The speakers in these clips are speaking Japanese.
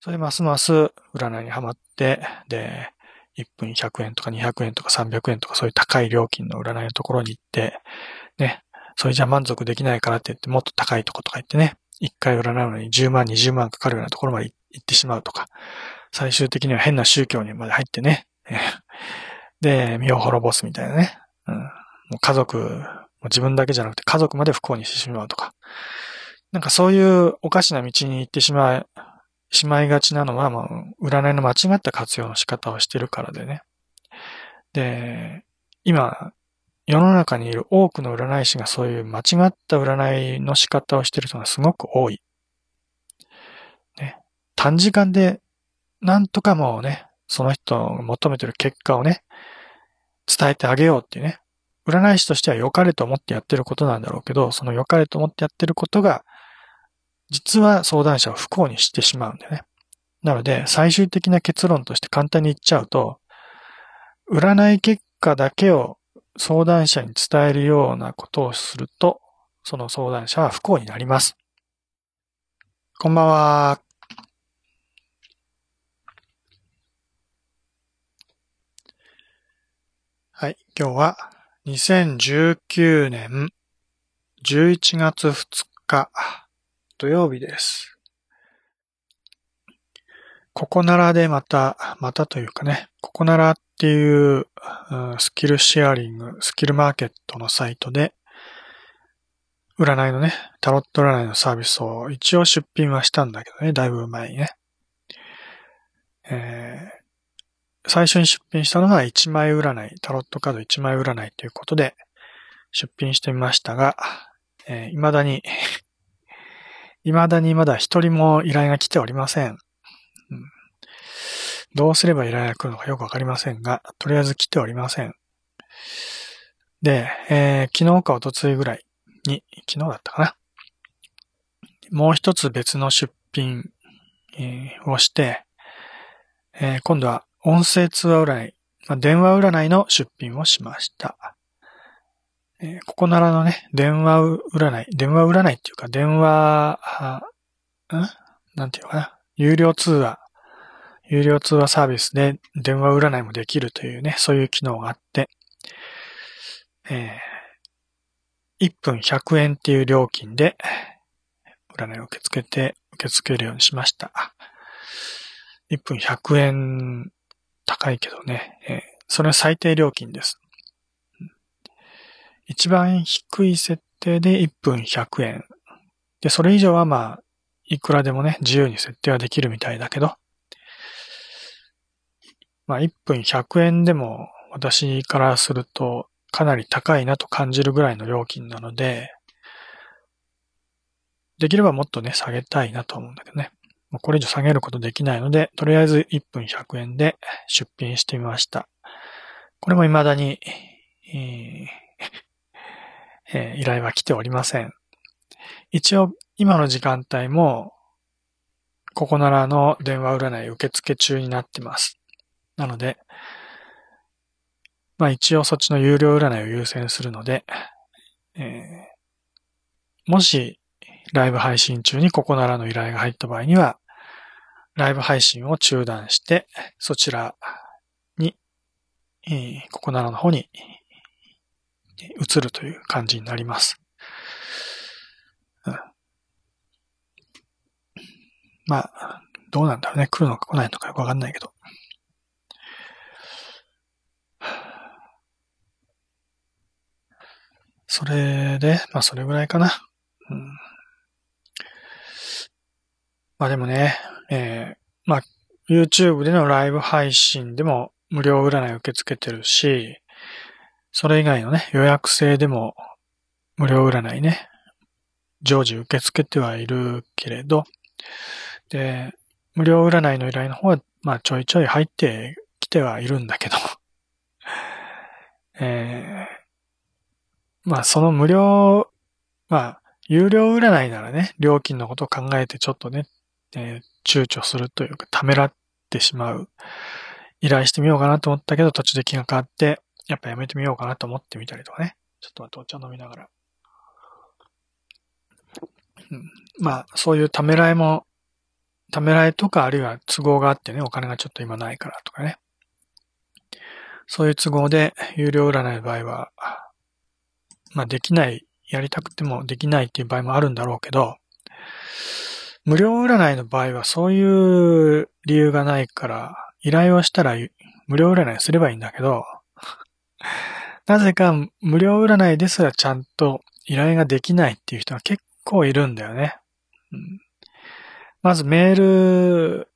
それでますます占いにはまって、で、1分100円とか200円とか300円とかそういう高い料金の占いのところに行って、ね、それじゃ満足できないからって言ってもっと高いとことか言ってね、1回占うのに10万、20万かかるようなところまで行ってしまうとか、最終的には変な宗教にまで入ってね、で、身を滅ぼすみたいなね、うん、もう家族、もう自分だけじゃなくて家族まで不幸にしてしまうとか、なんかそういうおかしな道に行ってしまうしまいがちなのは、まあ、占いの間違った活用の仕方をしてるからでね。で、今、世の中にいる多くの占い師がそういう間違った占いの仕方をしてる人がすごく多い。ね、短時間で、なんとかもうね、その人が求めてる結果をね、伝えてあげようっていうね。占い師としては良かれと思ってやってることなんだろうけど、その良かれと思ってやってることが、実は相談者を不幸にしてしまうんだよね。なので、最終的な結論として簡単に言っちゃうと、占い結果だけを相談者に伝えるようなことをすると、その相談者は不幸になります。こんばんは。はい、今日は2019年11月2日土曜日です。ここならでまた、またというかね、ここならっていう、スキルシェアリング、スキルマーケットのサイトで、占いのね、タロット占いのサービスを一応出品はしたんだけどね、だいぶ前にね。えー、最初に出品したのが1枚占い、タロットカード1枚占いということで出品してみましたが、えー、未だに未だにまだ一人も依頼が来ておりません。どうすれば依頼が来るのかよくわかりませんが、とりあえず来ておりません。で、えー、昨日か一昨日ぐらいに、昨日だったかな。もう一つ別の出品、えー、をして、えー、今度は音声通話占い、まあ、電話占いの出品をしました。えー、ここならのね、電話占い、電話占いっていうか、電話、ん？なんていうかな？有料通話、有料通話サービスで電話占いもできるというね、そういう機能があって、えー、1分100円っていう料金で、占いを受け付けて、受け付けるようにしました。1分100円高いけどね、えー、それは最低料金です。一番低い設定で1分100円。で、それ以上はまあ、いくらでもね、自由に設定はできるみたいだけど、まあ1分100円でも私からするとかなり高いなと感じるぐらいの料金なので、できればもっとね、下げたいなと思うんだけどね。もうこれ以上下げることできないので、とりあえず1分100円で出品してみました。これも未だに、えーえー、依頼は来ておりません。一応、今の時間帯も、ここならの電話占い受付中になってます。なので、まあ一応そっちの有料占いを優先するので、えー、もしライブ配信中にここならの依頼が入った場合には、ライブ配信を中断して、そちらに、え、ここならの方に移るという感じになります。うん、まあ、どうなんだろうね。来るのか来ないのかよくわかんないけど。それで、まあそれぐらいかな。うん、まあでもね、えー、まあ YouTube でのライブ配信でも無料占い受け付けてるし、それ以外のね、予約制でも無料占いね、常時受け付けてはいるけれど、で、無料占いの依頼の方は、まあちょいちょい入ってきてはいるんだけど、えー、まあその無料、まあ有料占いならね、料金のことを考えてちょっとね、えー、躊躇するというか、ためらってしまう。依頼してみようかなと思ったけど、途中で気が変わって、やっぱやめてみようかなと思ってみたりとかね。ちょっと待って、お茶飲みながら。うん、まあ、そういうためらいもためらいとか、あるいは都合があってね、お金がちょっと今ないからとかね。そういう都合で、有料占いの場合は、まあできない、やりたくてもできないっていう場合もあるんだろうけど、無料占いの場合はそういう理由がないから、依頼をしたら無料占いすればいいんだけど、なぜか無料占いですらちゃんと依頼ができないっていう人が結構いるんだよね。うん、まずメール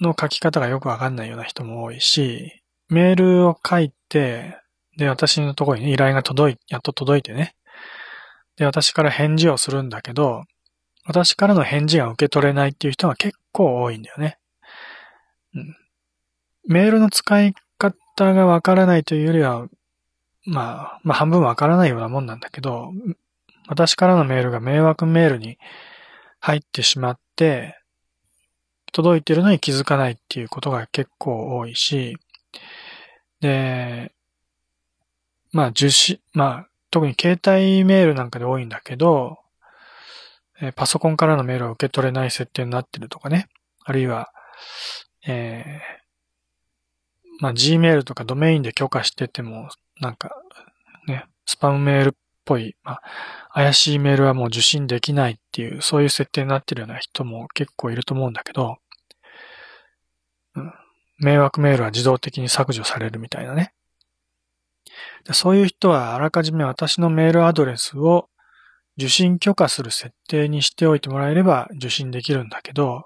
の書き方がよくわかんないような人も多いし、メールを書いて、で、私のところに、ね、依頼が届い、やっと届いてね。で、私から返事をするんだけど、私からの返事が受け取れないっていう人が結構多いんだよね。うん。メールの使い方がわからないというよりは、まあ、まあ半分わからないようなもんなんだけど、私からのメールが迷惑メールに入ってしまって、届いてるのに気づかないっていうことが結構多いし、で、まあ受信、まあ特に携帯メールなんかで多いんだけど、えパソコンからのメールを受け取れない設定になってるとかね。あるいは、えー、まあ Gmail とかドメインで許可してても、なんか、ね、スパムメールっぽい、まあ、怪しいメールはもう受信できないっていう、そういう設定になってるような人も結構いると思うんだけど、うん、迷惑メールは自動的に削除されるみたいなね。でそういう人はあらかじめ私のメールアドレスを受信許可する設定にしておいてもらえれば受信できるんだけど、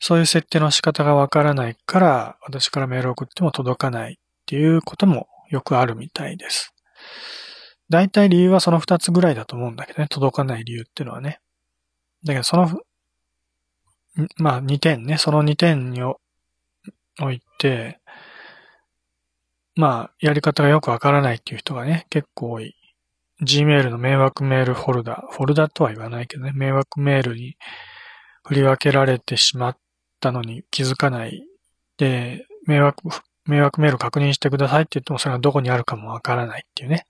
そういう設定の仕方がわからないから、私からメールを送っても届かないっていうこともよくあるみたいです。大体理由はその二つぐらいだと思うんだけどね、届かない理由っていうのはね。だけどその、まあ二点ね、その二点において、まあ、やり方がよくわからないっていう人がね、結構多い。Gmail の迷惑メールフォルダ、フォルダとは言わないけどね、迷惑メールに振り分けられてしまったのに気づかない。で、迷惑、迷惑メール確認してくださいって言ってもそれがどこにあるかもわからないっていうね。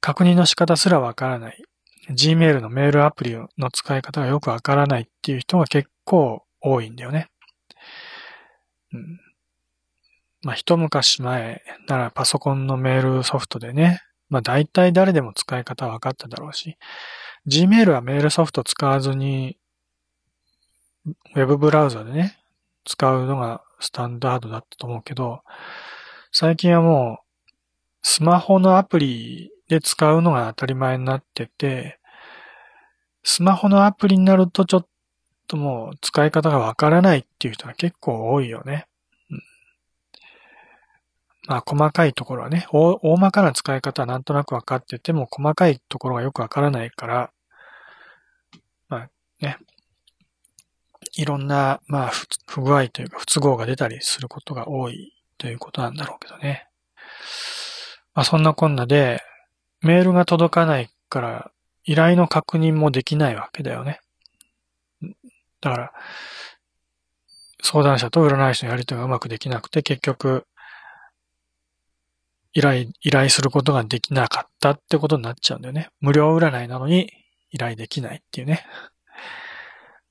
確認の仕方すらわからない。Gmail のメールアプリの使い方がよくわからないっていう人が結構多いんだよね。うん、まあ、一昔前ならパソコンのメールソフトでね、まあ大体誰でも使い方分かっただろうし、Gmail はメールソフト使わずに、ウェブブラウザでね、使うのがスタンダードだったと思うけど、最近はもう、スマホのアプリで使うのが当たり前になってて、スマホのアプリになるとちょっともう使い方がわからないっていう人が結構多いよね。うんまあ、細かいところはね、大大まかな使い方はなんとなくわかってても、細かいところがよくわからないから、まあね、いろんな、まあ、不具合というか不都合が出たりすることが多いということなんだろうけどね。まあ、そんなこんなで、メールが届かないから、依頼の確認もできないわけだよね。だから、相談者と占い師のやりとりがうまくできなくて、結局、依頼、依頼することができなかったってことになっちゃうんだよね。無料占いなのに依頼できないっていうね。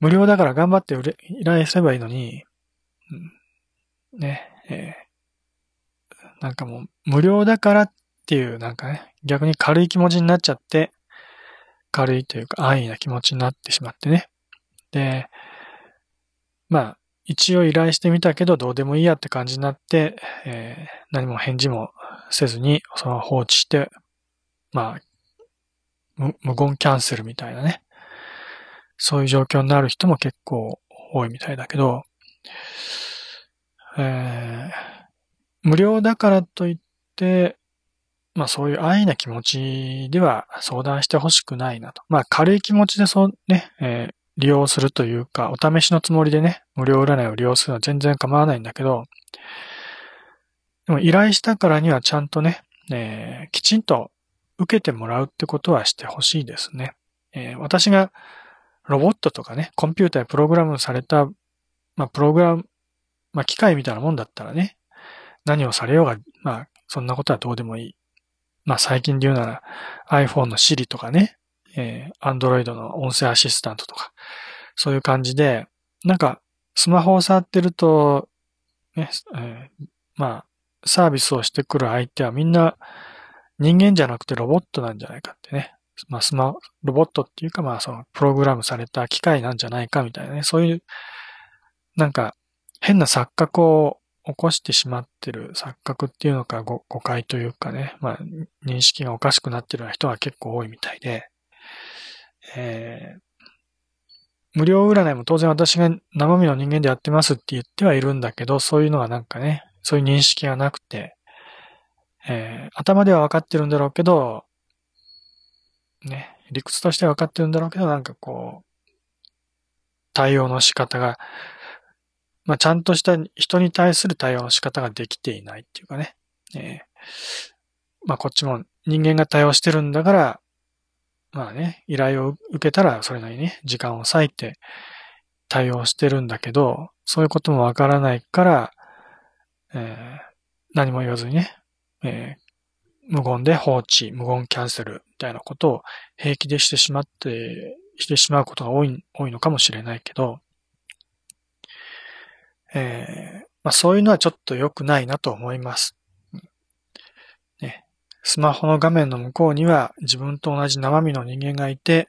無料だから頑張って依頼すればいいのに、ね、えー、なんかもう無料だからっていうなんかね、逆に軽い気持ちになっちゃって、軽いというか安易な気持ちになってしまってね。で、まあ、一応依頼してみたけどどうでもいいやって感じになって、えー、何も返事もせずに、その放置して、まあ、無言キャンセルみたいなね。そういう状況になる人も結構多いみたいだけど、えー、無料だからといって、まあそういう安易な気持ちでは相談してほしくないなと。まあ軽い気持ちでそうね、えー、利用するというか、お試しのつもりでね、無料占いを利用するのは全然構わないんだけど、でも依頼したからにはちゃんとね、えー、きちんと受けてもらうってことはしてほしいですね。えー、私がロボットとかね、コンピューターにプログラムされた、まあ、プログラム、まあ、機械みたいなもんだったらね、何をされようが、まあ、そんなことはどうでもいい。まあ、最近で言うなら iPhone の Siri とかね、えー、Android の音声アシスタントとか、そういう感じで、なんか、スマホを触ってると、ね、えー、まあ、サービスをしてくる相手はみんな人間じゃなくてロボットなんじゃないかってね。まあ、スマ、ロボットっていうか、まあ、その、プログラムされた機械なんじゃないかみたいなね。そういう、なんか、変な錯覚を起こしてしまってる錯覚っていうのか誤解というかね、まあ、認識がおかしくなってるような人が結構多いみたいで、えー、無料占いも当然私が生身の人間でやってますって言ってはいるんだけど、そういうのがなんかね、そういう認識がなくて、えー、頭では分かってるんだろうけど、ね、理屈としては分かってるんだろうけど、なんかこう、対応の仕方がまあ、ちゃんとした人に対する対応の仕方ができていないっていうかね。えー、まあ、こっちも人間が対応してるんだから、まあね、依頼を受けたらそれなりにね、時間を割いて対応してるんだけど、そういうこともわからないから、えー、何も言わずにね、えー、無言で放置、無言キャンセルみたいなことを平気でしてしまって、してしまうことが多い、多いのかもしれないけど、えー、まあ、そういうのはちょっと良くないなと思います。ね、スマホの画面の向こうには自分と同じ生身の人間がいて、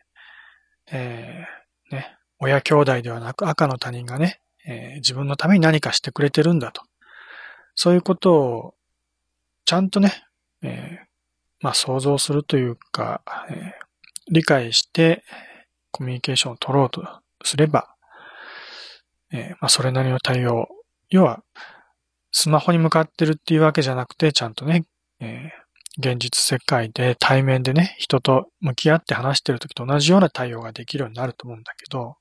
えー、ね、親兄弟ではなく赤の他人がね、えー、自分のために何かしてくれてるんだと。そういうことをちゃんとね、えー、まあ想像するというか、えー、理解してコミュニケーションを取ろうとすれば、えー、まあ、それなりの対応。要は、スマホに向かってるっていうわけじゃなくて、ちゃんとね、え、現実世界で対面でね、人と向き合って話してる時と同じような対応ができるようになると思うんだけど、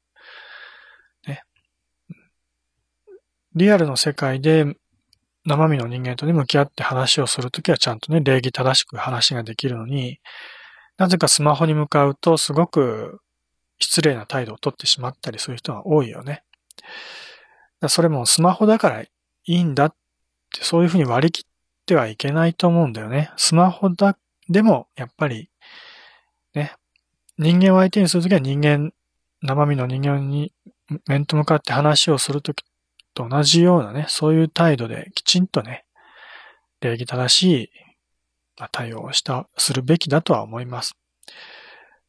ね。リアルの世界で生身の人間とね、向き合って話をするときはちゃんとね、礼儀正しく話ができるのに、なぜかスマホに向かうとすごく失礼な態度をとってしまったりする人が多いよね。それもスマホだからいいんだって、そういうふうに割り切ってはいけないと思うんだよね。スマホだ、でも、やっぱり、ね、人間を相手にするときは人間、生身の人間に面と向かって話をするときと同じようなね、そういう態度できちんとね、礼儀正しい対応をした、するべきだとは思います。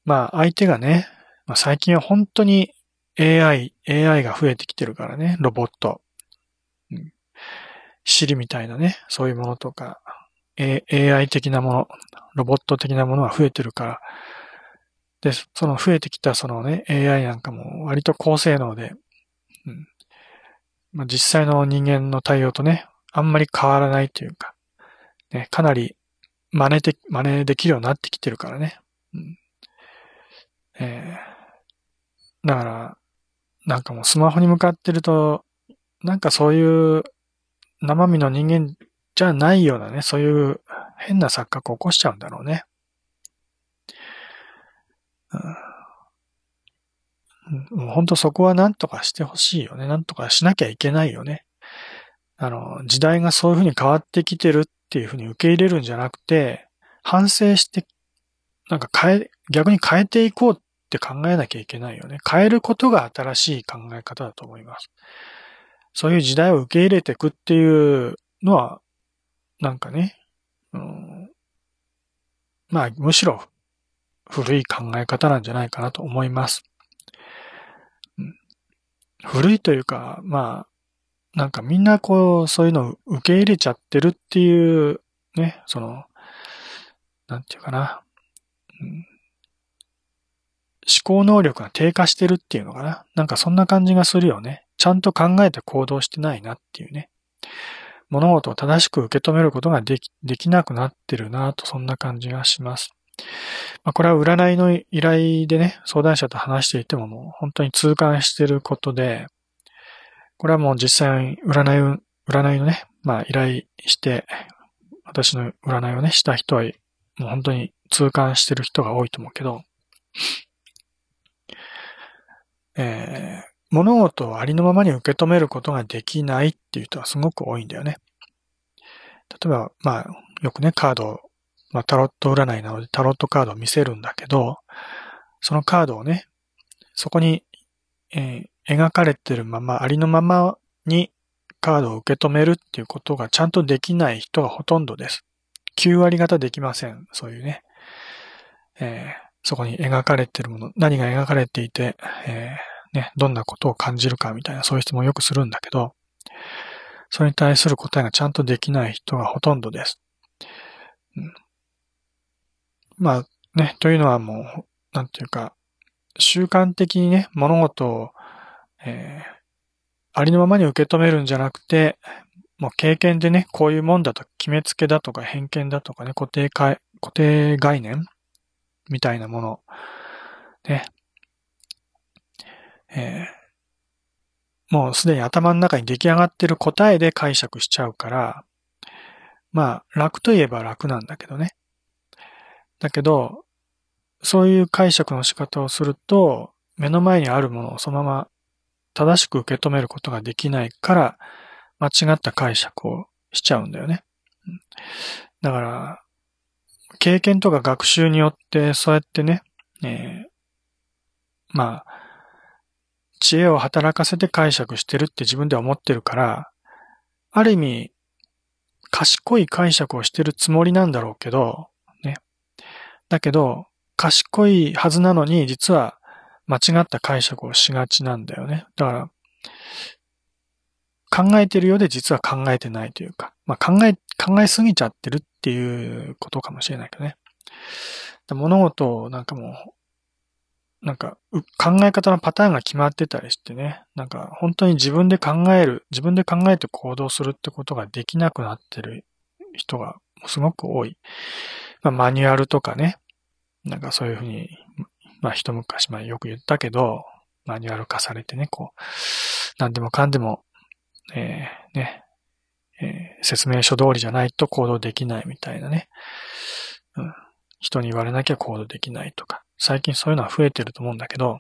まあ、相手がね、まあ、最近は本当に AI、AI が増えてきてるからね、ロボット。うん、シリみたいなね、そういうものとか、A、AI 的なもの、ロボット的なものが増えてるから、で、その増えてきたそのね、AI なんかも割と高性能で、まあ、実際の人間の対応とね、あんまり変わらないというか、ね、かなり真似て、真似できるようになってきてるからね。うんえー、だから、なんかもうスマホに向かってると、なんかそういう生身の人間じゃないようなね、そういう変な錯覚を起こしちゃうんだろうね。うん、もう本当そこはなんとかしてほしいよね。なんとかしなきゃいけないよね。あの、時代がそういうふうに変わってきてるっていうふうに受け入れるんじゃなくて、反省して、なんか変え、逆に変えていこうっって考えなきゃいけないよね。変えることが新しい考え方だと思います。そういう時代を受け入れていくっていうのは、なんかね、うん、まあ、むしろ古い考え方なんじゃないかなと思います。古いというか、まあ、なんかみんなこう、そういうのを受け入れちゃってるっていう、ね、その、なんていうかな、うん思考能力が低下してるっていうのかな。なんかそんな感じがするよね。ちゃんと考えて行動してないなっていうね。物事を正しく受け止めることができ、できなくなってるなと、そんな感じがします。まあ、これは占いの依頼でね、相談者と話していてももう本当に痛感してることで、これはもう実際占い、占いのね、まあ依頼して、私の占いをね、した人は、もう本当に痛感してる人が多いと思うけど、えー、物事をありのままに受け止めることができないっていう人はすごく多いんだよね。例えば、まあ、よくね、カードまあ、タロット占いなのでタロットカードを見せるんだけど、そのカードをね、そこに、えー、描かれてるまま、ありのままにカードを受け止めるっていうことがちゃんとできない人がほとんどです。9割方できません。そういうね。えー、そこに描かれてるもの、何が描かれていて、えー、ね、どんなことを感じるかみたいな、そういう質問をよくするんだけど、それに対する答えがちゃんとできない人がほとんどです。うん、まあね、というのはもう、なんていうか、習慣的にね、物事を、えー、ありのままに受け止めるんじゃなくて、もう経験でね、こういうもんだと決めつけだとか偏見だとかね、固定か固定概念みたいなもの、ね、えー、もうすでに頭の中に出来上がってる答えで解釈しちゃうから、まあ、楽といえば楽なんだけどね。だけど、そういう解釈の仕方をすると、目の前にあるものをそのまま正しく受け止めることができないから、間違った解釈をしちゃうんだよね。だから、経験とか学習によってそうやってね、えー、まあ、知恵を働かせて解釈してるって自分では思ってるから、ある意味、賢い解釈をしてるつもりなんだろうけど、だけど、賢いはずなのに、実は間違った解釈をしがちなんだよね。だから、考えてるようで実は考えてないというか、まあ、考え、考えすぎちゃってるっていうことかもしれないけどね。物事をなんかもう、なんか考え方のパターンが決まってたりしてね、なんか本当に自分で考える、自分で考えて行動するってことができなくなってる人がすごく多い。まあ、マニュアルとかね、なんかそういうふうに、まあ一昔前よく言ったけど、マニュアル化されてね、こう、何でもかんでもえー、ね、えー、説明書通りじゃないと行動できないみたいなね。うん。人に言われなきゃ行動できないとか。最近そういうのは増えてると思うんだけど、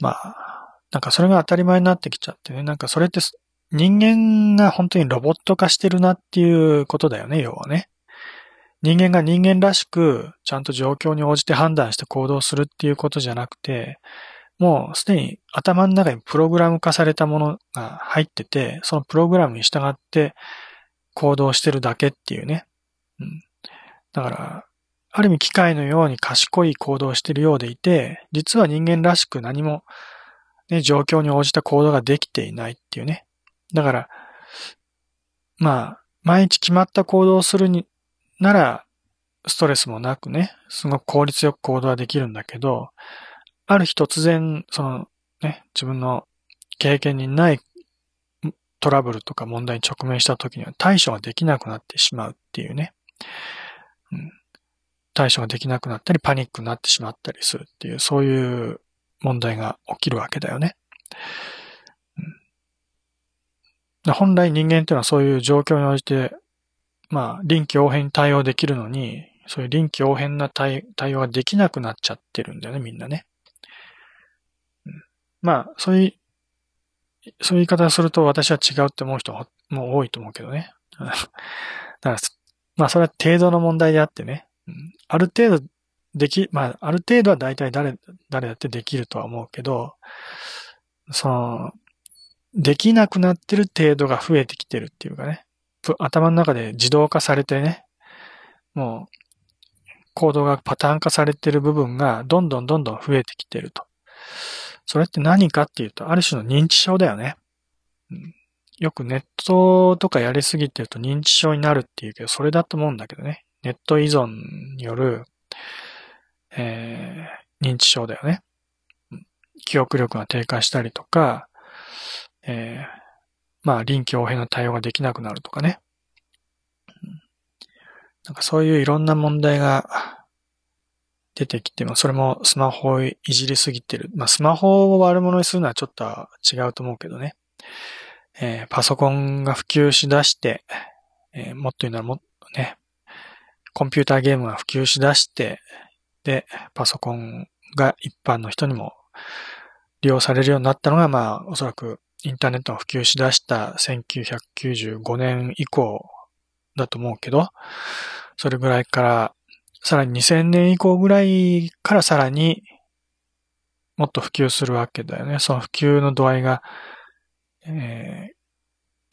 まあ、なんかそれが当たり前になってきちゃってね。なんかそれって人間が本当にロボット化してるなっていうことだよね、要はね。人間が人間らしく、ちゃんと状況に応じて判断して行動するっていうことじゃなくて、もうすでに頭の中にプログラム化されたものが入ってて、そのプログラムに従って行動してるだけっていうね。うん、だから、ある意味機械のように賢い行動をしてるようでいて、実は人間らしく何も、ね、状況に応じた行動ができていないっていうね。だから、まあ、毎日決まった行動をするになら、ストレスもなくね、すごく効率よく行動はできるんだけど、ある日突然、そのね、自分の経験にないトラブルとか問題に直面した時には対処ができなくなってしまうっていうね。うん、対処ができなくなったりパニックになってしまったりするっていう、そういう問題が起きるわけだよね。うん、本来人間っていうのはそういう状況に応じて、まあ、臨機応変に対応できるのに、そういう臨機応変な対応ができなくなっちゃってるんだよね、みんなね。まあ、そういう、そういう言い方をすると私は違うって思う人も多いと思うけどね。だから、まあそれは程度の問題であってね。ある程度でき、まあある程度は大体誰、誰だってできるとは思うけど、その、できなくなってる程度が増えてきてるっていうかね。頭の中で自動化されてね、もう、行動がパターン化されてる部分がどんどんどんどん増えてきてると。それって何かっていうと、ある種の認知症だよね。よくネットとかやりすぎてると認知症になるっていうけど、それだと思うんだけどね。ネット依存による、えー、認知症だよね。記憶力が低下したりとか、えー、まあ、臨機応変な対応ができなくなるとかね。なんかそういういろんな問題が出てきても、それもスマホをいじりすぎてる。まあ、スマホを悪者にするのはちょっと違うと思うけどね。えー、パソコンが普及しだして、えー、もっと言うのはもっとね、コンピューターゲームが普及しだして、で、パソコンが一般の人にも利用されるようになったのが、まあ、おそらくインターネットが普及しだした1995年以降だと思うけど、それぐらいからさらに2000年以降ぐらいからさらに、もっと普及するわけだよね。その普及の度合いが、え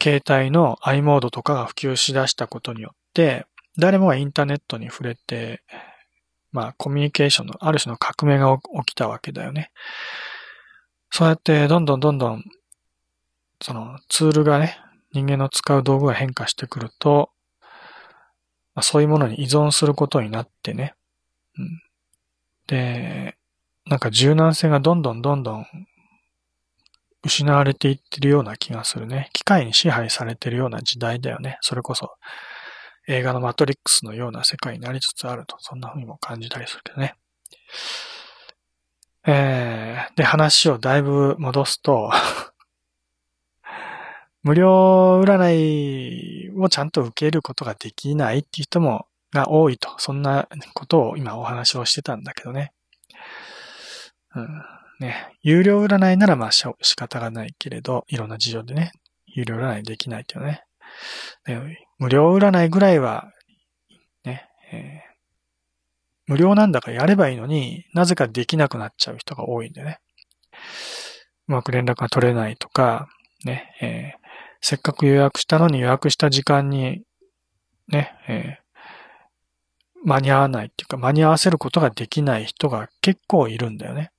ー、携帯の i モードとかが普及しだしたことによって、誰もがインターネットに触れて、まあ、コミュニケーションのある種の革命が起きたわけだよね。そうやってどんどんどんどん、そのツールがね、人間の使う道具が変化してくると、まあ、そういうものに依存することになってね。うん、で、なんか柔軟性がどんどんどんどん失われていってるような気がするね。機械に支配されてるような時代だよね。それこそ映画のマトリックスのような世界になりつつあると、そんな風にも感じたりするけどね。えー、で、話をだいぶ戻すと無料占いをちゃんと受けることができないっていう人も、が多いと。そんなことを今お話をしてたんだけどね。うん。ね。有料占いならまあ仕方がないけれど、いろんな事情でね、有料占いできないっていうね。無料占いぐらいは、ね、えー、無料なんだからやればいいのになぜかできなくなっちゃう人が多いんでね。うまく連絡が取れないとか、ね、えー、せっかく予約したのに予約した時間に、ね、えー、間に合わないっていうか、間に合わせることができない人が結構いるんだよね。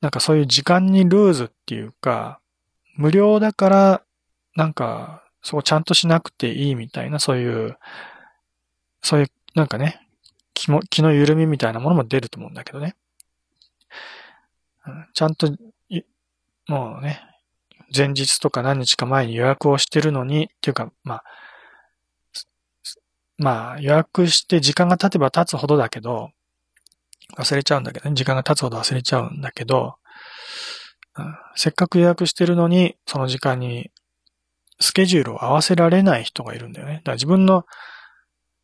なんかそういう時間にルーズっていうか、無料だから、なんかそこちゃんとしなくていいみたいな、そういう、そういう、なんかね、気も、気の緩みみたいなものも出ると思うんだけどね。ちゃんと、もうね、前日とか何日か前に予約をしてるのに、っていうか、まあ、まあ、予約して時間が経てば経つほどだけど、忘れちゃうんだけどね、時間が経つほど忘れちゃうんだけど、うん、せっかく予約してるのに、その時間にスケジュールを合わせられない人がいるんだよね。だから自分の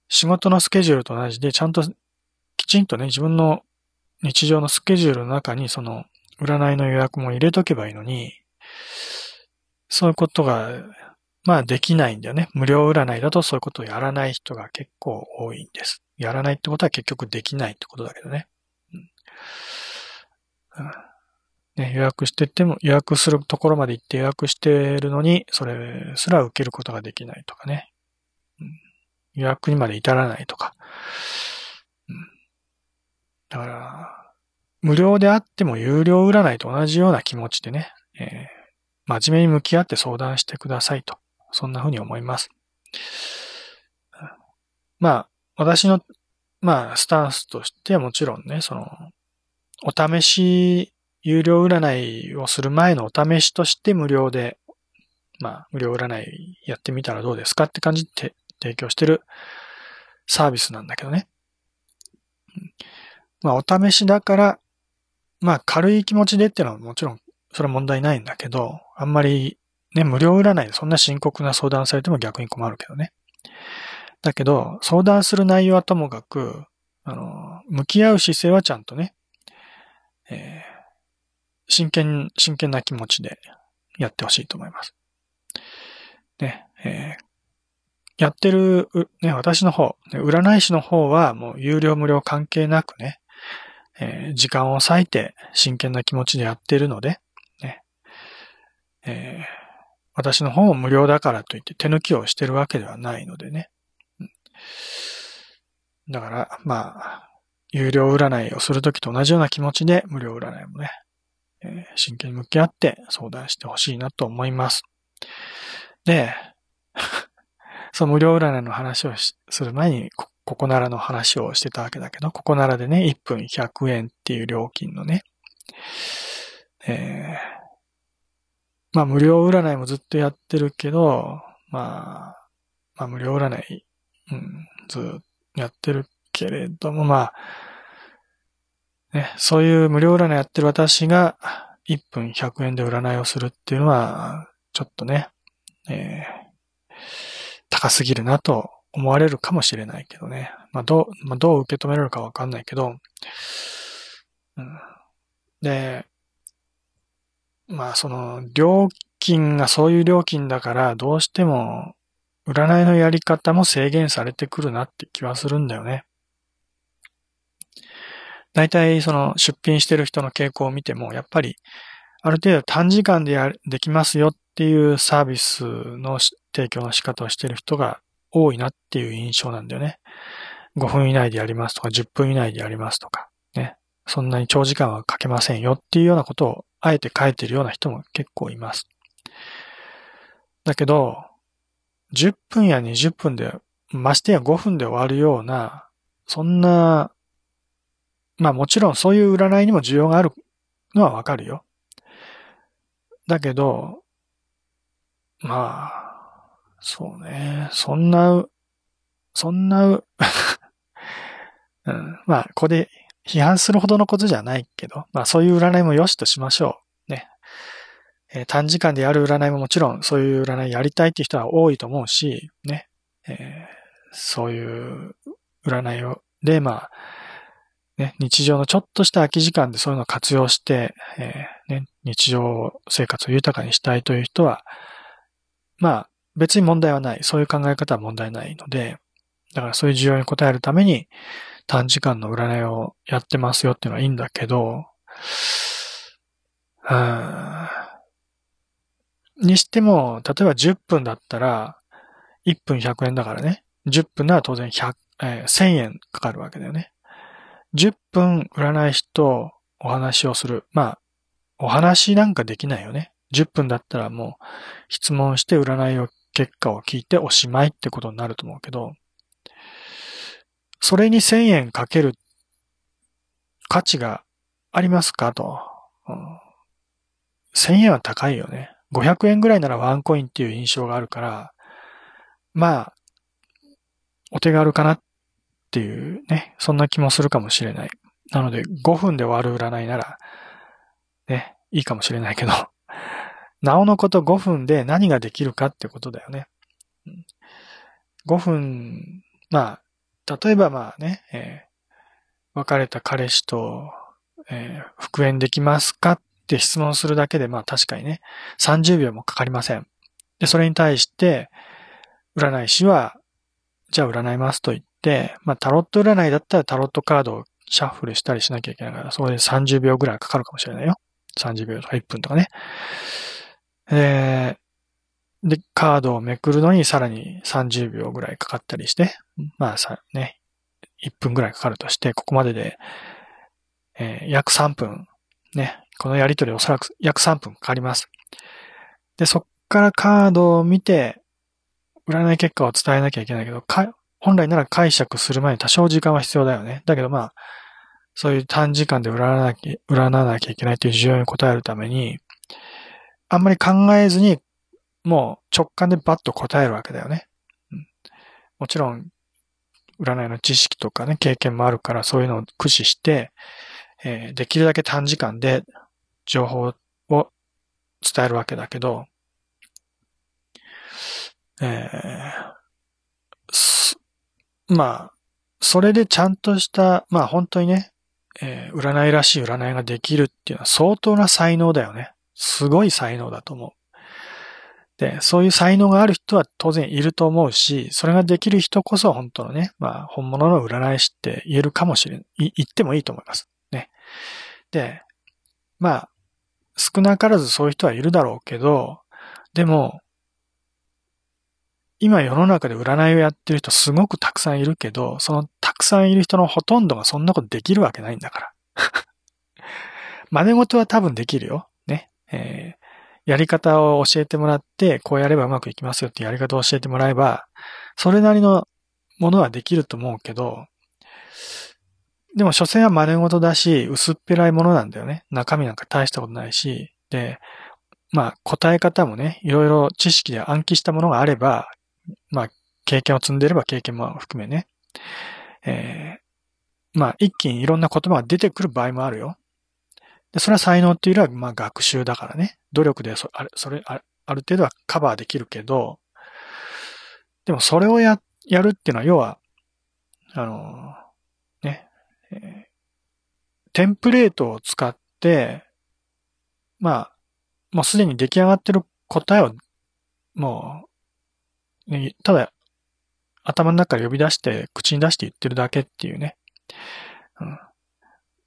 仕事のスケジュールと同じで、ちゃんときちんとね、自分の日常のスケジュールの中にその占いの予約も入れとけばいいのに、そういうことが、まあできないんだよね。無料占いだとそういうことをやらない人が結構多いんです。やらないってことは結局できないってことだけどね。うんね、予約してても、予約するところまで行って予約してるのに、それすら受けることができないとかね。うん、予約にまで至らないとか。うん、だから、無料であっても有料占いと同じような気持ちでね、えー、真面目に向き合って相談してくださいと。そんな風に思います。まあ、私の、まあ、スタンスとしてはもちろんね、その、お試し有料占いをする前のお試しとして無料で、まあ、無料占いやってみたらどうですかって感じで提供してるサービスなんだけどね。まあ、お試しだから、まあ、軽い気持ちでっていうのはもちろん、それは問題ないんだけど、あんまり、ね、無料占いでそんな深刻な相談されても逆に困るけどね。だけど、相談する内容はともかく、あの、向き合う姿勢はちゃんとね、えー真剣、真剣な気持ちでやってほしいと思います。ね、えー、やってる、ね、私の方、占い師の方はもう有料無料関係なくね、えー、時間を割いて真剣な気持ちでやってるので、えー、私の方も無料だからといって手抜きをしてるわけではないのでね。だから、まあ、有料占いをするときと同じような気持ちで無料占いもね、え真剣に向き合って相談してほしいなと思います。で、その無料占いの話をする前に、ここならの話をしてたわけだけど、ここならでね、1分100円っていう料金のね、えー、まあ無料占いもずっとやってるけど、まあ、まあ無料占い、うん、ずっとやってるけれども、まあ、ね、そういう無料占いやってる私が1分100円で占いをするっていうのは、ちょっとね、えー、高すぎるなと思われるかもしれないけどね。まあ、どう、まあ、どう受け止められるかわかんないけど、うん、で、まあ、その、料金がそういう料金だから、どうしても、占いのやり方も制限されてくるなって気はするんだよね。大体その出品してる人の傾向を見ても、やっぱりある程度短時間でやできますよっていうサービスの提供の仕方をしてる人が多いなっていう印象なんだよね。5分以内でやりますとか、10分以内でやりますとか、ね。そんなに長時間はかけませんよっていうようなことをあえて書いてるような人も結構います。だけど、10分や20分で、ましてや5分で終わるような、そんな、まあもちろんそういう占いにも需要があるのはわかるよ。だけど、まあ、そうね、そんな、そんな、うん、まあ、ここで批判するほどのことじゃないけど、まあそういう占いも良しとしましょう。ね。えー、短時間でやる占いももちろんそういう占いやりたいっていう人は多いと思うし、ね。えー、そういう占いを、で、まあ、ね、日常のちょっとした空き時間でそういうのを活用して、えー、ね、日常生活を豊かにしたいという人は、まあ、別に問題はない。そういう考え方は問題ないので、だからそういう需要に応えるために短時間の占いをやってますよっていうのはいいんだけど、うんにしても、例えば10分だったら、1分100円だからね。10分なら当然100、えー、1000円かかるわけだよね。10分占い師とお話をする。まあ、お話なんかできないよね。10分だったらもう質問して占いを結果を聞いておしまいってことになると思うけど、それに1000円かける価値がありますかと、うん。1000円は高いよね。500円ぐらいならワンコインっていう印象があるから、まあ、お手軽かなっていうね、そんな気もするかもしれない。なので、5分で終わる占いなら、ね、いいかもしれないけど、なおのこと5分で何ができるかってことだよね。5分、まあ、例えばまあね、えー、別れた彼氏と、えー、復縁できますかって質問するだけで、まあ確かにね、30秒もかかりません。で、それに対して、占い師は、じゃあ占いますと言って、まあタロット占いだったらタロットカードをシャッフルしたりしなきゃいけないから、それで30秒ぐらいかかるかもしれないよ。30秒とか1分とかね。えー、で、カードをめくるのにさらに30秒ぐらいかかったりして、まあさ、ね、1分ぐらいかかるとして、ここまでで、えー、約3分、ね、このやりとりおそらく約3分かかります。で、そっからカードを見て、占い結果を伝えなきゃいけないけど、か本来なら解釈する前に多少時間は必要だよね。だけどまあ、そういう短時間で占わなきゃ、占わなきゃいけないという需要に応えるために、あんまり考えずに、もう直感でバッと答えるわけだよね。うん、もちろん、占いの知識とかね、経験もあるから、そういうのを駆使して、えー、できるだけ短時間で情報を伝えるわけだけど、えー、まあ、それでちゃんとした、まあ本当にね、えー、占いらしい占いができるっていうのは相当な才能だよね。すごい才能だと思う。で、そういう才能がある人は当然いると思うし、それができる人こそ本当のね、まあ本物の占い師って言えるかもしれん、言ってもいいと思います。ね。で、まあ、少なからずそういう人はいるだろうけど、でも、今世の中で占いをやってる人すごくたくさんいるけど、そのたくさんいる人のほとんどがそんなことできるわけないんだから。真似事は多分できるよ。ね。えー、やり方を教えてもらって、こうやればうまくいきますよってやり方を教えてもらえば、それなりのものはできると思うけど、でも、所詮は真似事だし、薄っぺらいものなんだよね。中身なんか大したことないし、で、まあ、答え方もね、いろいろ知識で暗記したものがあれば、まあ、経験を積んでれば経験も含めね、えー、まあ、一気にいろんな言葉が出てくる場合もあるよ。で、それは才能っていうよりは、まあ、学習だからね。努力でそ、あれ、それ、ある程度はカバーできるけど、でもそれをや、やるっていうのは、要は、あの、ね、えー、テンプレートを使って、まあ、もうすでに出来上がってる答えを、もう、ね、ただ、頭の中から呼び出して、口に出して言ってるだけっていうね。うん、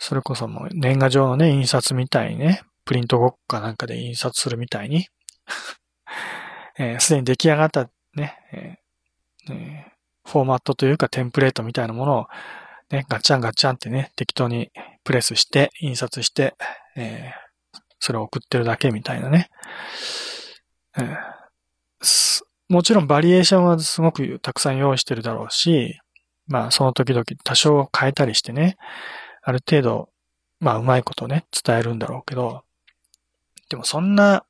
それこそもう年賀状のね、印刷みたいにね、プリントごっかなんかで印刷するみたいに、す、えー、で、に出来上がったね、えーえー、フォーマットというかテンプレートみたいなものをね、ガチャンガチャンってね、適当にプレスして、印刷して、えー、それを送ってるだけみたいなね。えー、もちろんバリエーションはすごくたくさん用意してるだろうし、まあその時々多少変えたりしてね、ある程度、まあうまいことね、伝えるんだろうけど、でもそんな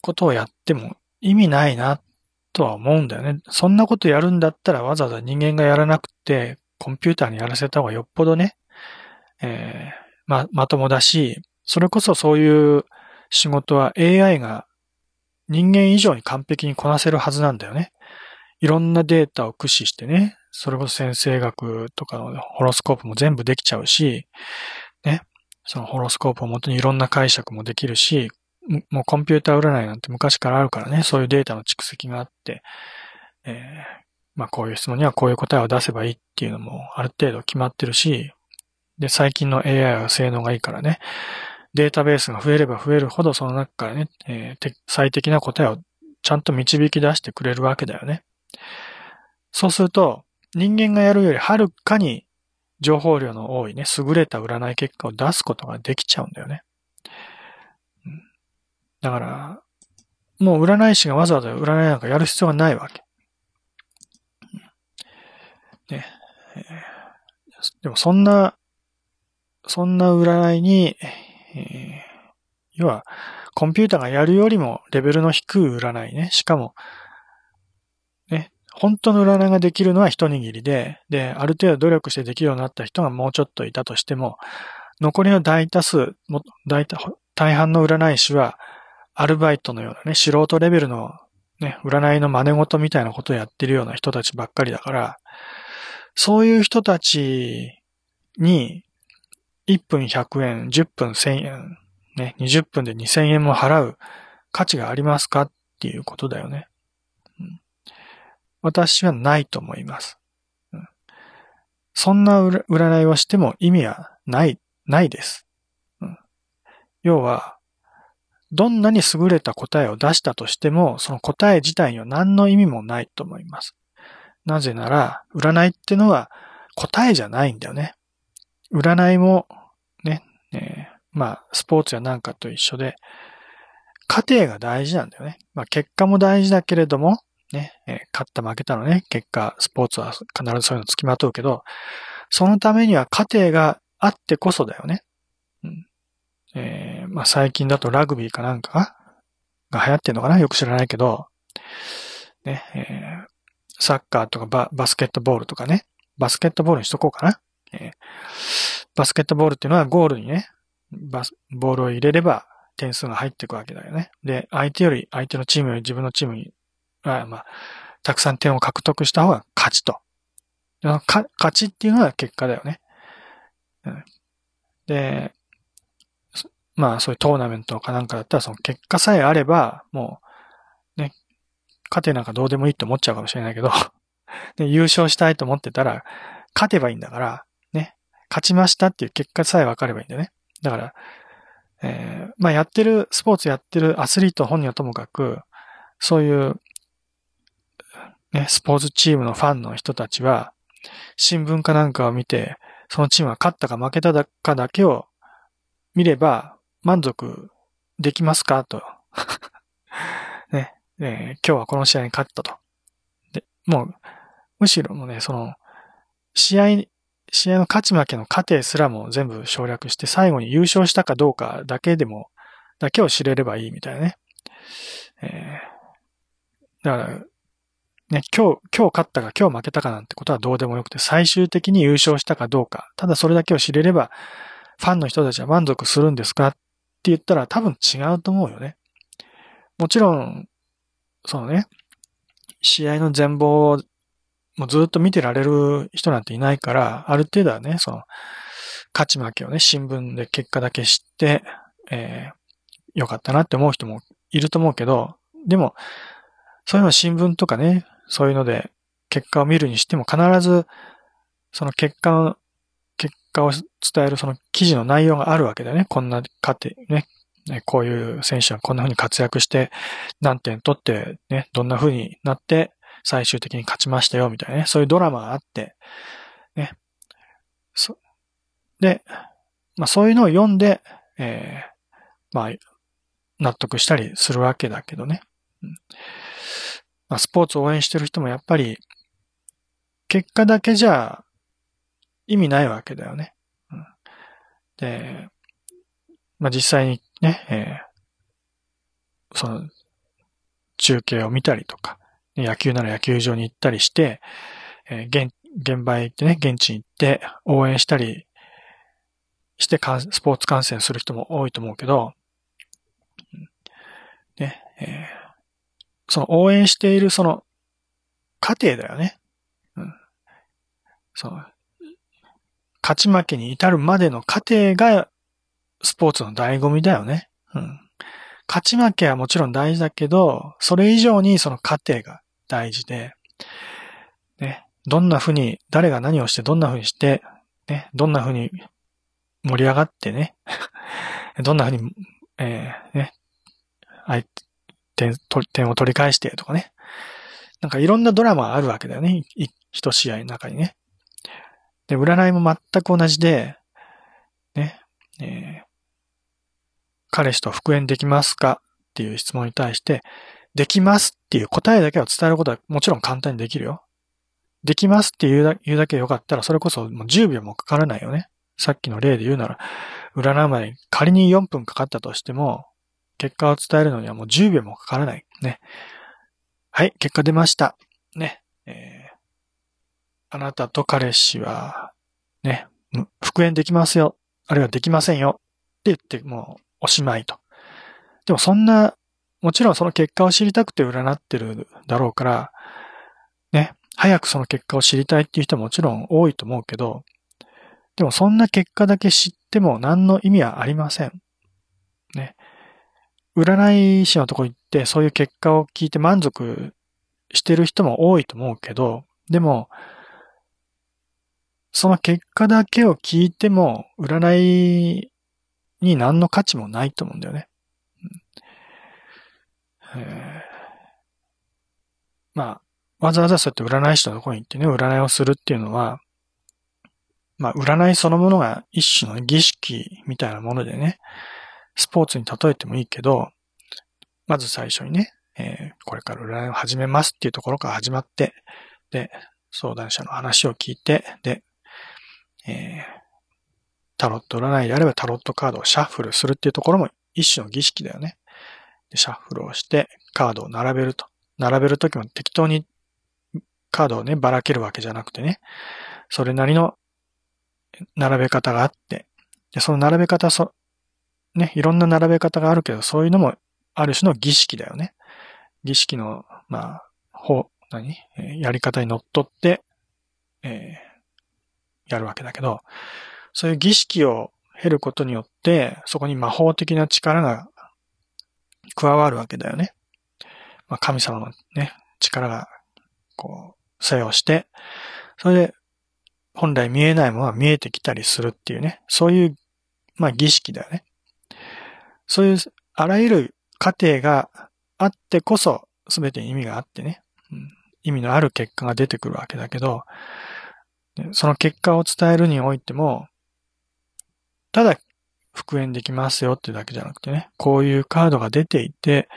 ことをやっても意味ないなとは思うんだよね。そんなことやるんだったらわざわざ人間がやらなくて、コンピューターにやらせた方がよっぽどね、えー、ま、まともだし、それこそそういう仕事は AI が人間以上に完璧にこなせるはずなんだよね。いろんなデータを駆使してね、それこそ先生学とかのホロスコープも全部できちゃうし、ね、そのホロスコープをもとにいろんな解釈もできるし、もうコンピューター占いなんて昔からあるからね、そういうデータの蓄積があって、えー、まあこういう質問にはこういう答えを出せばいいっていうのもある程度決まってるし、で、最近の AI は性能がいいからね、データベースが増えれば増えるほどその中からね、えー、最適な答えをちゃんと導き出してくれるわけだよね。そうすると、人間がやるよりはるかに情報量の多いね、優れた占い結果を出すことができちゃうんだよね。だから、もう占い師がわざわざ占いなんかやる必要がないわけ。ね。でもそんな、そんな占いに、え、要は、コンピューターがやるよりもレベルの低い占いね。しかも、本当の占いができるのは一握りで、で、ある程度努力してできるようになった人がもうちょっといたとしても、残りの大多数、大大半の占い師は、アルバイトのようなね、素人レベルのね、占いの真似事みたいなことをやってるような人たちばっかりだから、そういう人たちに、1分100円、10分1000円、ね、20分で2000円も払う価値がありますかっていうことだよね。私はないと思います。そんな占いをしても意味はない、ないです。要は、どんなに優れた答えを出したとしても、その答え自体には何の意味もないと思います。なぜなら、占いってのは答えじゃないんだよね。占いも、ね、えー、まあ、スポーツやなんかと一緒で、過程が大事なんだよね。まあ、結果も大事だけれども、ね、え、勝った負けたのね、結果、スポーツは必ずそういうのつきまとうけど、そのためには過程があってこそだよね。うんえー、まあ、最近だとラグビーかなんかが流行ってんのかなよく知らないけど、ね、えー、サッカーとかババスケットボールとかね、バスケットボールにしとこうかな。えー、バスケットボールっていうのはゴールにね、バス、ボールを入れれば点数が入っていくわけだよね。で、相手より、相手のチームより自分のチームに、あまあ、たくさん点を獲得した方が勝ちと。勝ちっていうのは結果だよね。うん、で、まあそういうトーナメントかなんかだったらその結果さえあれば、もう、ね、勝てなんかどうでもいいって思っちゃうかもしれないけど で、優勝したいと思ってたら、勝てばいいんだから、ね、勝ちましたっていう結果さえ分かればいいんだよね。だから、えー、まあやってる、スポーツやってるアスリート本人はともかく、そういう、ね、スポーツチームのファンの人たちは、新聞かなんかを見て、そのチームが勝ったか負けたかだけを見れば、満足できますかと。ね、えー、今日はこの試合に勝ったと。で、もう、むしろもね、その、試合、試合の勝ち負けの過程すらも全部省略して、最後に優勝したかどうかだけでも、だけを知れればいいみたいなね。えー、だから、ね、今日、今日勝ったか今日負けたかなんてことはどうでもよくて、最終的に優勝したかどうか、ただそれだけを知れれば、ファンの人たちは満足するんですかって言ったら多分違うと思うよね。もちろん、そのね、試合の全貌をもうずっと見てられる人なんていないから、ある程度はね、その、勝ち負けをね、新聞で結果だけ知って、えー、よかったなって思う人もいると思うけど、でも、そういうの新聞とかね、そういうので結果を見るにしても必ず、その結果の、結果を伝えるその記事の内容があるわけだよね。こんな過程、ね。こういう選手はこんな風に活躍して何点取ってね、どんな風になって最終的に勝ちましたよみたいなね。そういうドラマがあって、ね。そで、まあそういうのを読んで、えー、まあ納得したりするわけだけどね。うんまあ、スポーツを応援してる人もやっぱり結果だけじゃ意味ないわけだよね。うん、で、まあ、実際にね、えー、その、中継を見たりとか、野球なら野球場に行ったりして、えー、現、現場へ行ってね、現地に行って応援したりしてスポーツ観戦する人も多いと思うけど、ね、えー、その応援しているその過程だよね。うん。その、勝ち負けに至るまでの過程がスポーツの醍醐味だよね。うん。勝ち負けはもちろん大事だけど、それ以上にその過程が大事で、ね、どんな風に、誰が何をしてどんな風にして、ね、どんな風に盛り上がってね、どんな風に、えー、ね、点、点を取り返してとかね。なんかいろんなドラマあるわけだよね。一試合の中にね。で、占いも全く同じで、ね、えー、彼氏と復縁できますかっていう質問に対して、できますっていう答えだけを伝えることはもちろん簡単にできるよ。できますって言うだ言うだけよかったら、それこそもう10秒もかからないよね。さっきの例で言うなら、占うまで仮に4分かかったとしても、結果を伝えるのにはもう10秒もかからない。ね。はい、結果出ました。ね。えー、あなたと彼氏は、ね、復縁できますよ。あるいはできませんよ。って言ってもうおしまいと。でもそんな、もちろんその結果を知りたくて占ってるだろうから、ね、早くその結果を知りたいっていう人はもちろん多いと思うけど、でもそんな結果だけ知っても何の意味はありません。占い師のとこ行ってそういう結果を聞いて満足してる人も多いと思うけど、でも、その結果だけを聞いても、占いに何の価値もないと思うんだよね。えまあ、わざわざそうやって占い師のとこに行ってね、占いをするっていうのは、まあ、占いそのものが一種の儀式みたいなものでね、スポーツに例えてもいいけど、まず最初にね、えー、これから占いを始めますっていうところから始まって、で、相談者の話を聞いて、で、えー、タロット占いであればタロットカードをシャッフルするっていうところも一種の儀式だよね。で、シャッフルをしてカードを並べると。並べるときも適当にカードをね、ばらけるわけじゃなくてね、それなりの並べ方があって、で、その並べ方、そ、ね、いろんな並べ方があるけど、そういうのもある種の儀式だよね。儀式の、まあ、ほ、何？やり方にのっって、えー、やるわけだけど、そういう儀式を経ることによって、そこに魔法的な力が加わるわけだよね。まあ、神様のね、力が、こう、作用して、それで、本来見えないものが見えてきたりするっていうね、そういう、まあ、儀式だよね。そういう、あらゆる過程があってこそ、すべてに意味があってね、うん、意味のある結果が出てくるわけだけど、その結果を伝えるにおいても、ただ復縁できますよってだけじゃなくてね、こういうカードが出ていて、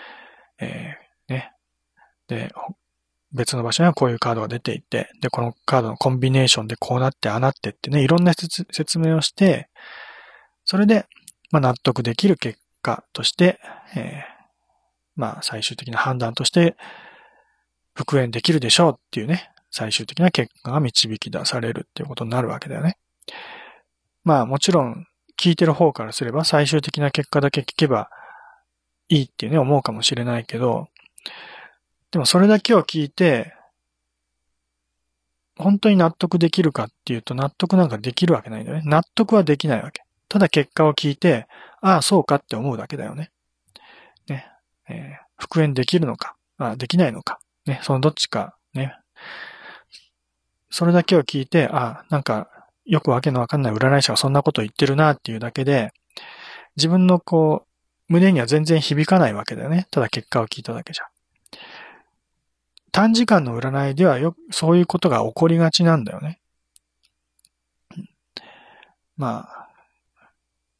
えー、ね、で、別の場所にはこういうカードが出ていて、で、このカードのコンビネーションでこうなってああなってってね、いろんな説明をして、それで、まあ、納得できる結果として、えー、まあ、最終的な判断として、復縁できるでしょうっていうね、最終的な結果が導き出されるっていうことになるわけだよね。まあ、もちろん、聞いてる方からすれば最終的な結果だけ聞けばいいっていうね、思うかもしれないけど、でもそれだけを聞いて、本当に納得できるかっていうと納得なんかできるわけないんだよね。納得はできないわけ。ただ結果を聞いて、ああ、そうかって思うだけだよね。ね。えー、復縁できるのか、あできないのか。ね。そのどっちか、ね。それだけを聞いて、ああなんかよくわけのわかんない占い師がそんなこと言ってるなっていうだけで、自分のこう、胸には全然響かないわけだよね。ただ結果を聞いただけじゃ。短時間の占いではよく、そういうことが起こりがちなんだよね。まあ、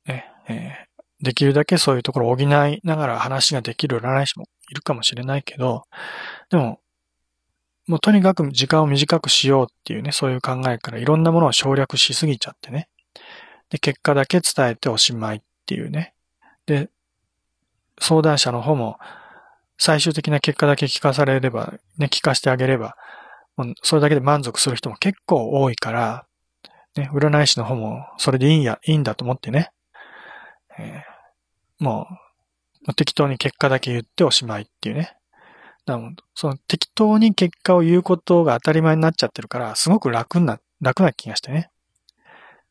ね、え、できるだけそういうところを補いながら話ができる占い師もいるかもしれないけど、でも、もうとにかく時間を短くしようっていうね、そういう考えからいろんなものを省略しすぎちゃってね。で、結果だけ伝えておしまいっていうね。で、相談者の方も最終的な結果だけ聞かされれば、ね、聞かせてあげれば、もうそれだけで満足する人も結構多いから、ね、占い師の方もそれでいいんや、いいんだと思ってね、えー、もう適当に結果だけ言っておしまいっていうね。だからその適当に結果を言うことが当たり前になっちゃってるから、すごく楽な、楽な気がしてね。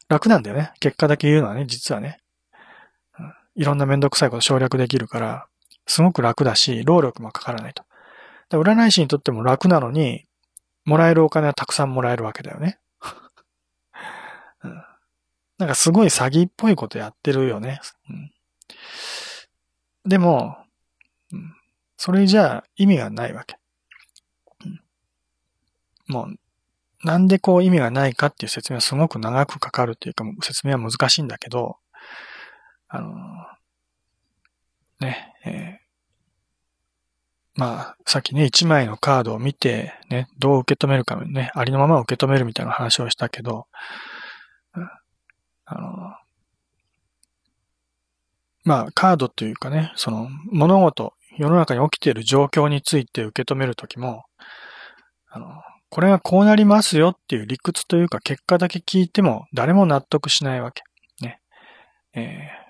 楽なんだよね。結果だけ言うのはね、実はね。いろんなめんどくさいこと省略できるから、すごく楽だし、労力もかからないと。占い師にとっても楽なのに、もらえるお金はたくさんもらえるわけだよね。うん、なんかすごい詐欺っぽいことやってるよね。うん、でも、それじゃあ意味がないわけ。もう、なんでこう意味がないかっていう説明はすごく長くかかるっていうか、説明は難しいんだけど、あの、ね、えー、まあ、さっきね、一枚のカードを見て、ね、どう受け止めるかね、ありのまま受け止めるみたいな話をしたけど、あの、まあ、カードというかね、その、物事、世の中に起きている状況について受け止めるときも、あの、これがこうなりますよっていう理屈というか結果だけ聞いても誰も納得しないわけ。ね。えー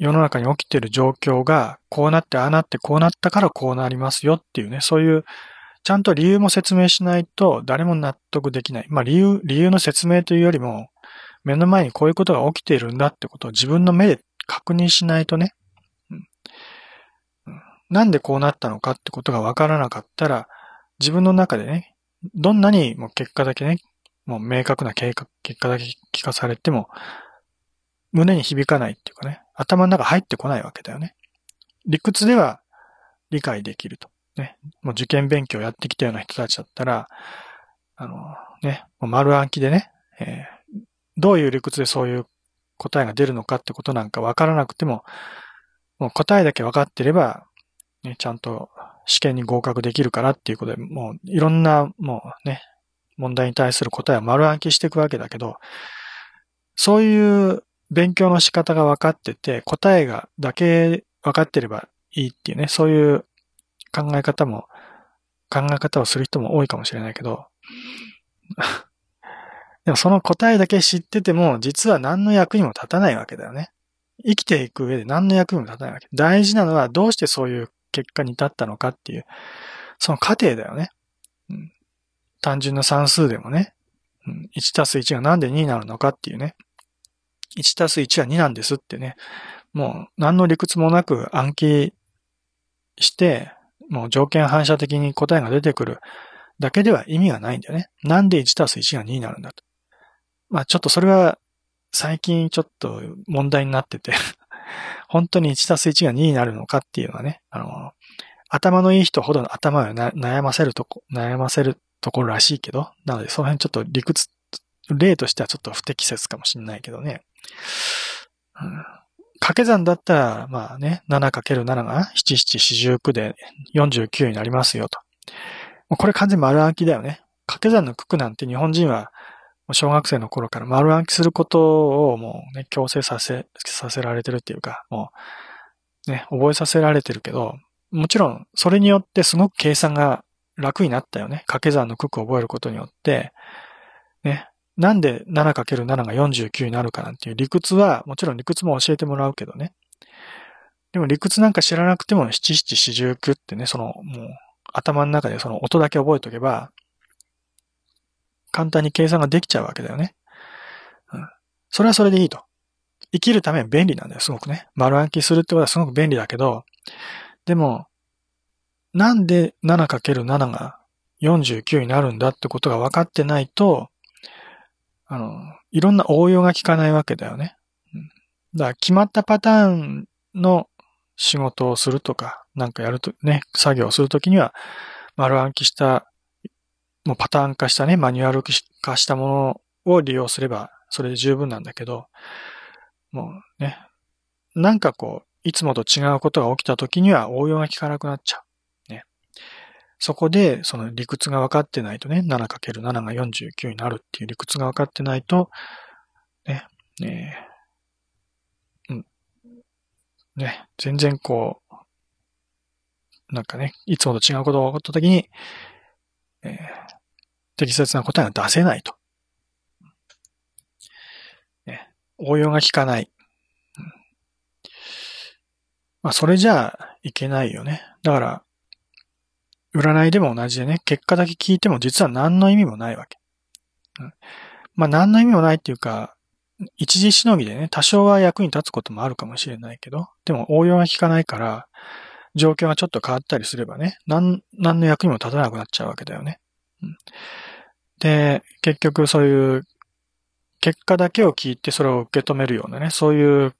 世の中に起きている状況が、こうなってああなってこうなったからこうなりますよっていうね、そういう、ちゃんと理由も説明しないと誰も納得できない。まあ理由、理由の説明というよりも、目の前にこういうことが起きているんだってことを自分の目で確認しないとね、うん、なんでこうなったのかってことがわからなかったら、自分の中でね、どんなにもう結果だけね、もう明確な計画結果だけ聞かされても、胸に響かないっていうかね、頭の中入ってこないわけだよね。理屈では理解できると。ね。もう受験勉強やってきたような人たちだったら、あの、ね、もう丸暗記でね、えー、どういう理屈でそういう答えが出るのかってことなんかわからなくても、もう答えだけ分かってれば、ね、ちゃんと試験に合格できるからっていうことで、もういろんな、もうね、問題に対する答えを丸暗記していくわけだけど、そういう勉強の仕方が分かってて、答えがだけ分かってればいいっていうね、そういう考え方も、考え方をする人も多いかもしれないけど、でもその答えだけ知ってても、実は何の役にも立たないわけだよね。生きていく上で何の役にも立たないわけ。大事なのはどうしてそういう結果に至ったのかっていう、その過程だよね。うん、単純な算数でもね、うん、1たす1がなんで2になるのかっていうね。1たす1は2なんですってね、もう何の理屈もなく暗記して、もう条件反射的に答えが出てくるだけでは意味がないんだよね。なんで1たす1が2になるんだと。まあちょっとそれは最近ちょっと問題になってて 本当に1たす1が2になるのかっていうのはね、あの、頭のいい人ほどの頭を悩ませるとこ、悩ませるところらしいけど、なのでその辺ちょっと理屈、例としてはちょっと不適切かもしれないけどね。うん、掛け算だったら、まあね、7×7 が7、7、49で49になりますよと。これ完全丸暗記だよね。掛け算の九九なんて日本人は小学生の頃から丸暗記することをもうね、強制させ、させられてるっていうか、もうね、覚えさせられてるけど、もちろんそれによってすごく計算が楽になったよね。掛け算の九九を覚えることによって、ね、なんで 7×7 が49になるかなんていう理屈は、もちろん理屈も教えてもらうけどね。でも理屈なんか知らなくても7749ってね、そのもう頭の中でその音だけ覚えとけば、簡単に計算ができちゃうわけだよね。うん。それはそれでいいと。生きるため便利なんだよ、すごくね。丸暗記するってことはすごく便利だけど、でも、なんで 7×7 が49になるんだってことが分かってないと、あの、いろんな応用が効かないわけだよね。だから決まったパターンの仕事をするとか、なんかやると、ね、作業をするときには、丸暗記した、もうパターン化したね、マニュアル化したものを利用すれば、それで十分なんだけど、もうね、なんかこう、いつもと違うことが起きたときには応用が効かなくなっちゃう。ね。そこで、その理屈が分かってないとね、7×7 が49になるっていう理屈が分かってないと、ね、ねうん。ね、全然こう、なんかね、いつもと違うことが起こったときに、えー、適切な答えが出せないと。ね、応用が効かない。まあ、それじゃあいけないよね。だから、占いでも同じでね、結果だけ聞いても実は何の意味もないわけ。うん、まあ、何の意味もないっていうか、一時しのぎでね、多少は役に立つこともあるかもしれないけど、でも応用が効かないから、状況がちょっと変わったりすればね、何、何の役にも立たなくなっちゃうわけだよね。うん、で、結局そういう結果だけを聞いてそれを受け止めるようなね、そういう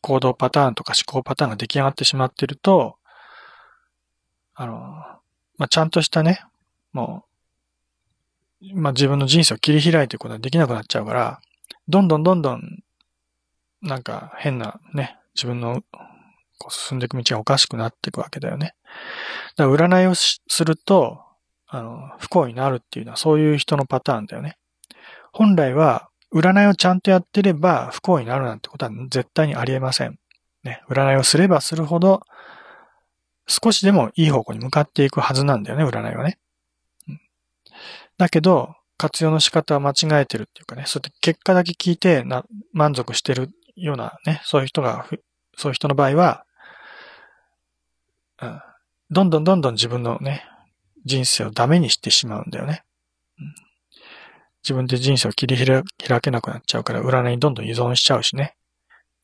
行動パターンとか思考パターンが出来上がってしまってると、あの、まあ、ちゃんとしたね、もう、まあ、自分の人生を切り開いていくことができなくなっちゃうから、どんどんどんどん、なんか変なね、自分のこう進んでいく道がおかしくなっていくわけだよね。だから占いをすると、あの、不幸になるっていうのはそういう人のパターンだよね。本来は占いをちゃんとやってれば不幸になるなんてことは絶対にありえません。ね、占いをすればするほど少しでもいい方向に向かっていくはずなんだよね、占いはね。うん、だけど、活用の仕方は間違えてるっていうかね、そうやって結果だけ聞いてな満足してるようなね、そういう人が、そういう人の場合は、どんどんどんどん自分のね、人生をダメにしてしまうんだよね。自分で人生を切り開けなくなっちゃうから、占いにどんどん依存しちゃうしね。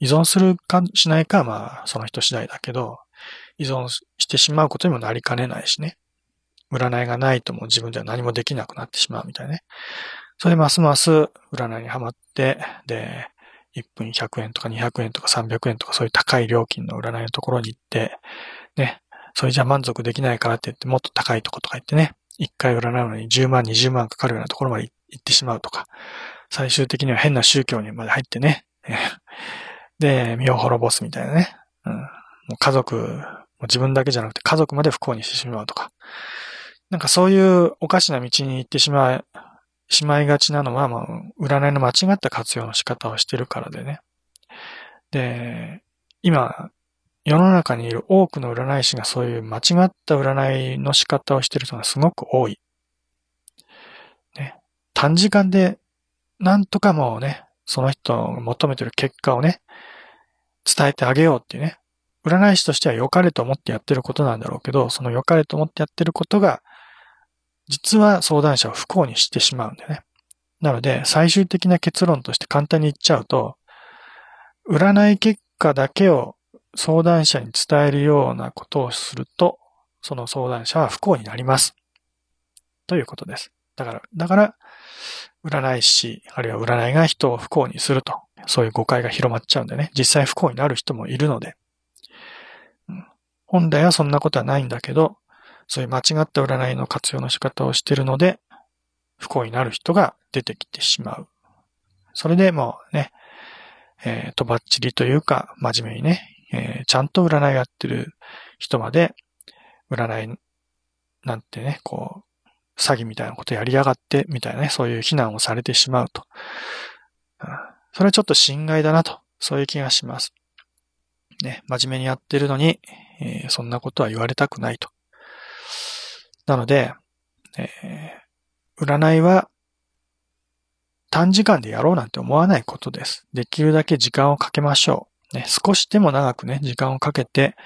依存するかしないかはまあ、その人次第だけど、依存してしまうことにもなりかねないしね。占いがないともう自分では何もできなくなってしまうみたいね。それでますます占いにはまって、で、1分100円とか200円とか300円とかそういう高い料金の占いのところに行って、ね、それじゃ満足できないからって言ってもっと高いとことか言ってね、1回占うのに10万、20万かかるようなところまで行ってしまうとか、最終的には変な宗教にまで入ってね、で、身を滅ぼすみたいなね、うん、もう家族、もう自分だけじゃなくて家族まで不幸にしてしまうとか、なんかそういうおかしな道に行ってしまい、しまいがちなのは、まあ、占いの間違った活用の仕方をしてるからでね。で、今、世の中にいる多くの占い師がそういう間違った占いの仕方をしている人がすごく多い。ね。短時間で、なんとかもうね、その人が求めてる結果をね、伝えてあげようっていうね。占い師としては良かれと思ってやってることなんだろうけど、その良かれと思ってやってることが、実は相談者を不幸にしてしまうんだよね。なので、最終的な結論として簡単に言っちゃうと、占い結果だけを相談者に伝えるようなことをすると、その相談者は不幸になります。ということです。だから、だから、占い師、あるいは占いが人を不幸にすると、そういう誤解が広まっちゃうんでね、実際不幸になる人もいるので、うん、本来はそんなことはないんだけど、そういう間違った占いの活用の仕方をしてるので、不幸になる人が出てきてしまう。それでもうね、えー、とばっちりというか、真面目にね、えー、ちゃんと占いやってる人まで、占いなんてね、こう、詐欺みたいなことやりやがって、みたいなね、そういう非難をされてしまうと。うん、それはちょっと心外だなと、そういう気がします。ね、真面目にやってるのに、えー、そんなことは言われたくないと。なので、えー、占いは短時間でやろうなんて思わないことです。できるだけ時間をかけましょう。ね、少しでも長くね、時間をかけて、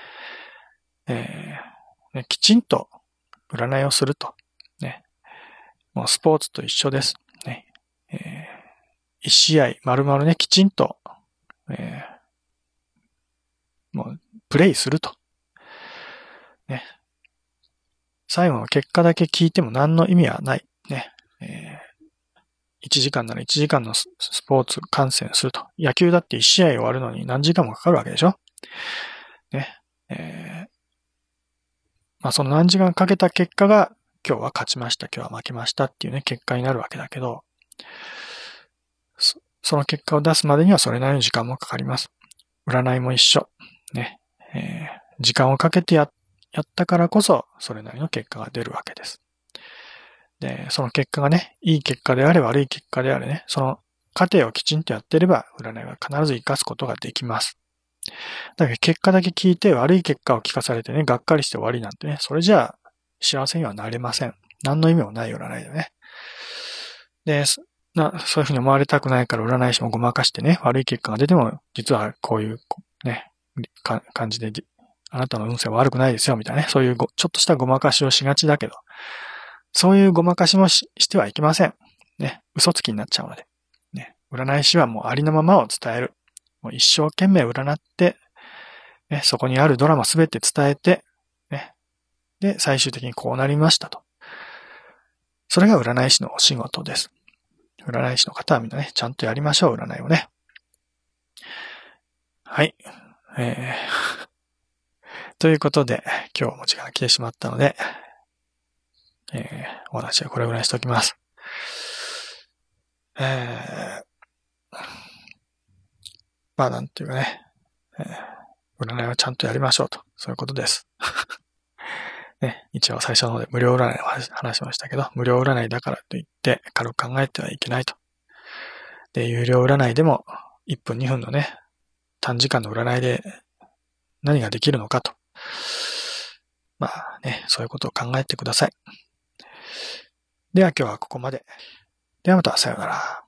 えー、ね、きちんと占いをすると。ね。もうスポーツと一緒です。ね。えー、一試合丸々ね、きちんと、えー、もう、プレイすると。ね。最後の結果だけ聞いても何の意味はない。ね。1時間なら1時間のスポーツ観戦すると。野球だって1試合終わるのに何時間もかかるわけでしょ？ね。えー、まあその何時間かけた結果が今日は勝ちました、今日は負けましたっていうね、結果になるわけだけど、その結果を出すまでにはそれなりの時間もかかります。占いも一緒。ね。えー、時間をかけてや、やったからこそ、それなりの結果が出るわけです。で、その結果がね、いい結果であれ悪い結果であれね、その過程をきちんとやってれば、占いは必ず活かすことができます。だけど結果だけ聞いて悪い結果を聞かされてね、がっかりして終わりなんてね、それじゃあ幸せにはなれません。何の意味もない占いだね。で、な、そういうふうに思われたくないから占い師もごまかしてね、悪い結果が出ても、実はこういうね、感じで、あなたの運勢は悪くないですよ、みたいなね、そういうちょっとしたごまかしをしがちだけど、そういうごまかしもししてはいけません。ね、嘘つきになっちゃうので。ね、占い師はもうありのままを伝える。もう一生懸命占って、ね、そこにあるドラマすべて伝えて、ね、で、最終的にこうなりましたと。それが占い師のお仕事です。占い師の方はみんなね、ちゃんとやりましょう、占いをね。はい。えー、ということで、今日も時間が来てしまったので、えー、お話はこれぐらいにしておきます。えー、まあなんていうかね、えー、占いはちゃんとやりましょうと、そういうことです。ね、一応最初の方で無料占いの話しましたけど、無料占いだからといって軽く考えてはいけないと。で、有料占いでも1分2分のね、短時間の占いで何ができるのかと。まあね、そういうことを考えてください。では今日はここまで。ではまたさようなら。